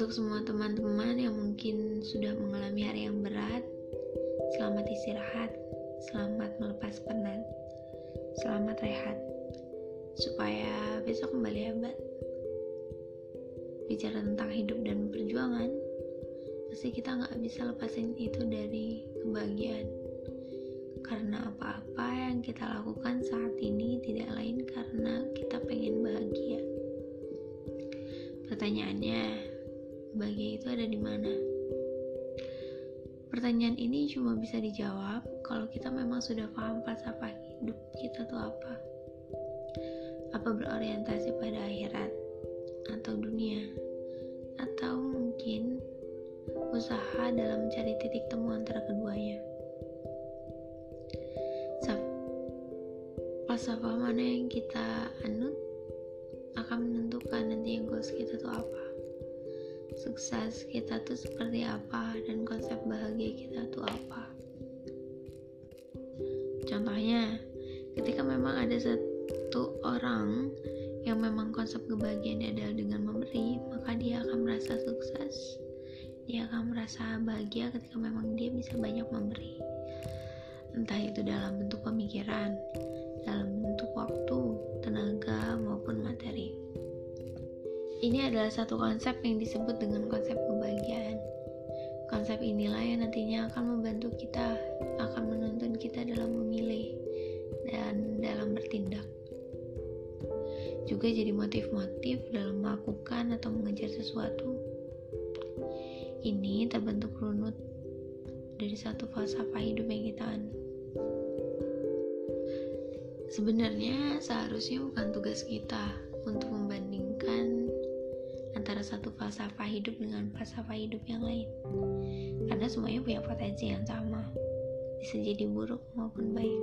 Untuk semua teman-teman yang mungkin sudah mengalami hari yang berat, selamat istirahat, selamat melepas penat, selamat rehat, supaya besok kembali hebat. Bicara tentang hidup dan perjuangan, pasti kita nggak bisa lepasin itu dari Pertanyaan ini cuma bisa dijawab kalau kita memang sudah paham falsafah hidup kita tuh apa. Apa berorientasi pada akhirat atau dunia atau mungkin usaha dalam mencari titik temu antara keduanya. Falsafah mana yang kita anut akan menentukan nanti yang goals kita tuh apa sukses kita tuh seperti apa dan konsep bahagia kita tuh apa. Contohnya ketika memang ada satu orang yang memang konsep kebahagiaannya adalah dengan memberi maka dia akan merasa sukses. Dia akan merasa bahagia ketika memang dia bisa banyak memberi. Entah itu dalam bentuk pemikiran dalam Ini adalah satu konsep yang disebut dengan konsep kebahagiaan. Konsep inilah yang nantinya akan membantu kita, akan menuntun kita dalam memilih dan dalam bertindak. Juga jadi motif-motif dalam melakukan atau mengejar sesuatu. Ini terbentuk runut dari satu falsafah hidup yang kita anut. Sebenarnya seharusnya bukan tugas kita untuk antara satu falsafah hidup dengan falsafah hidup yang lain. Karena semuanya punya potensi yang sama, bisa jadi buruk maupun baik.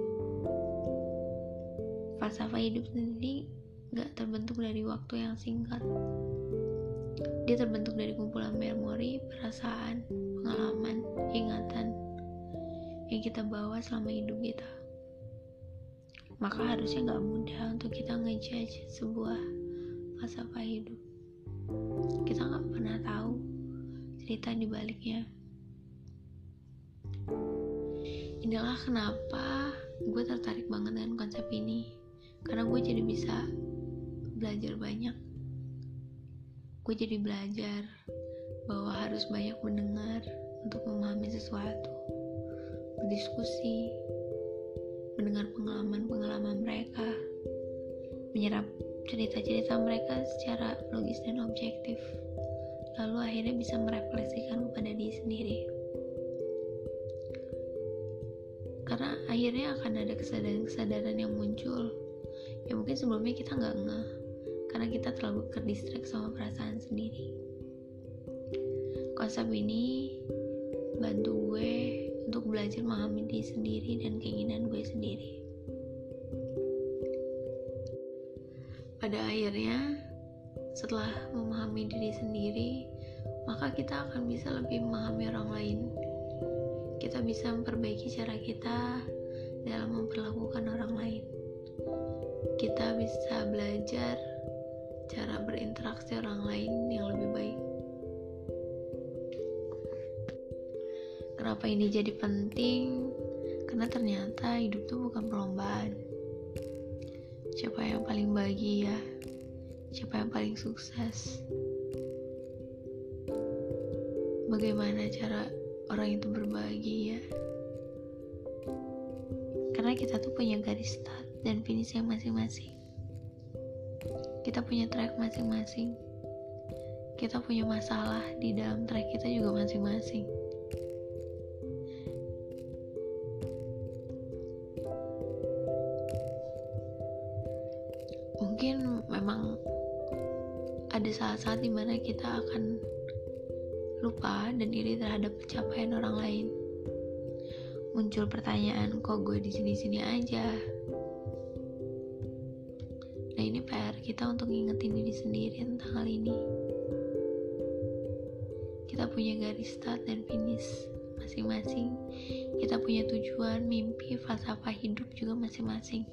Falsafah hidup sendiri gak terbentuk dari waktu yang singkat. Dia terbentuk dari kumpulan memori, perasaan, pengalaman, ingatan yang kita bawa selama hidup kita. Maka harusnya gak mudah untuk kita ngejudge sebuah falsafah hidup kita nggak pernah tahu cerita di baliknya. Inilah kenapa gue tertarik banget dengan konsep ini. Karena gue jadi bisa belajar banyak. Gue jadi belajar bahwa harus banyak mendengar untuk memahami sesuatu berdiskusi mendengar pengalaman-pengalaman mereka menyerap cerita-cerita mereka secara logis dan objektif. Lalu akhirnya bisa merefleksikan kepada diri sendiri. Karena akhirnya akan ada kesadaran-kesadaran yang muncul. Yang mungkin sebelumnya kita nggak ngeh karena kita terlalu kedistrek sama perasaan sendiri. Konsep ini bantu gue untuk belajar memahami diri sendiri dan keinginan gue sendiri pada akhirnya setelah memahami diri sendiri maka kita akan bisa lebih memahami orang lain. Kita bisa memperbaiki cara kita dalam memperlakukan orang lain. Kita bisa belajar cara berinteraksi orang lain yang lebih baik. Kenapa ini jadi penting? Karena ternyata hidup itu bukan perlombaan siapa yang paling bahagia, siapa yang paling sukses. Bagaimana cara orang itu berbahagia? Karena kita tuh punya garis start dan finish yang masing-masing. Kita punya track masing-masing. Kita punya masalah di dalam track kita juga masing-masing. Mungkin memang ada saat-saat di mana kita akan lupa dan iri terhadap pencapaian orang lain. Muncul pertanyaan, kok gue di sini-sini aja? Nah ini PR kita untuk ngingetin diri sendiri tentang hal ini. Kita punya garis start dan finish masing-masing. Kita punya tujuan, mimpi, falsafah hidup juga masing-masing.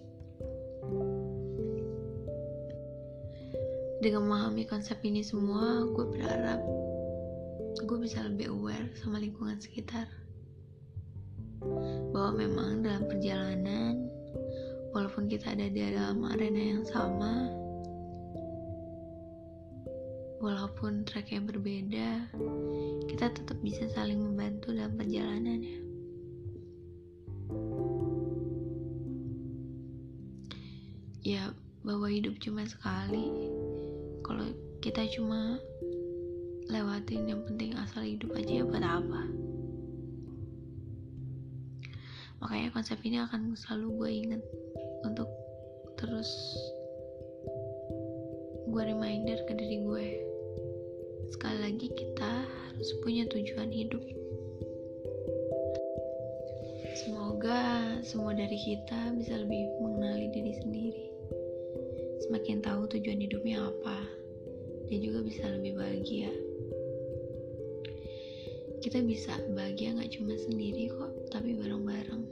Dengan memahami konsep ini semua, gue berharap gue bisa lebih aware sama lingkungan sekitar. Bahwa memang dalam perjalanan walaupun kita ada di dalam arena yang sama walaupun track yang berbeda kita tetap bisa saling membantu dalam perjalanannya. Ya bahwa hidup cuma sekali kalau kita cuma lewatin yang penting asal hidup aja ya buat apa? Makanya konsep ini akan selalu gue inget untuk terus gue reminder ke diri gue sekali lagi kita harus punya tujuan hidup. Semoga semua dari kita bisa lebih mengenali diri sendiri semakin tahu tujuan hidupnya apa dia juga bisa lebih bahagia. Kita bisa bahagia nggak cuma sendiri kok tapi bareng-bareng.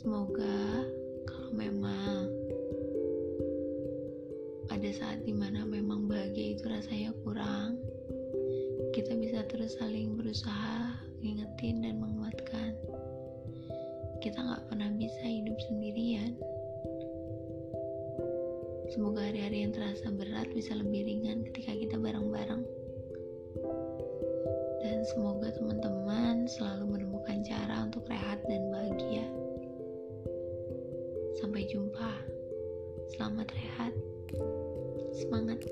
Semoga kalau memang pada saat di mana memang bahagia itu rasanya kurang kita bisa terus saling berusaha ngingetin dan menguatkan. Kita nggak pernah bisa hidup sendirian semoga hari-hari yang terasa berat bisa lebih ringan ketika kita bareng-bareng dan semoga teman-teman selalu menemukan cara untuk rehat dan bahagia. Sampai jumpa. Selamat rehat. Semangat.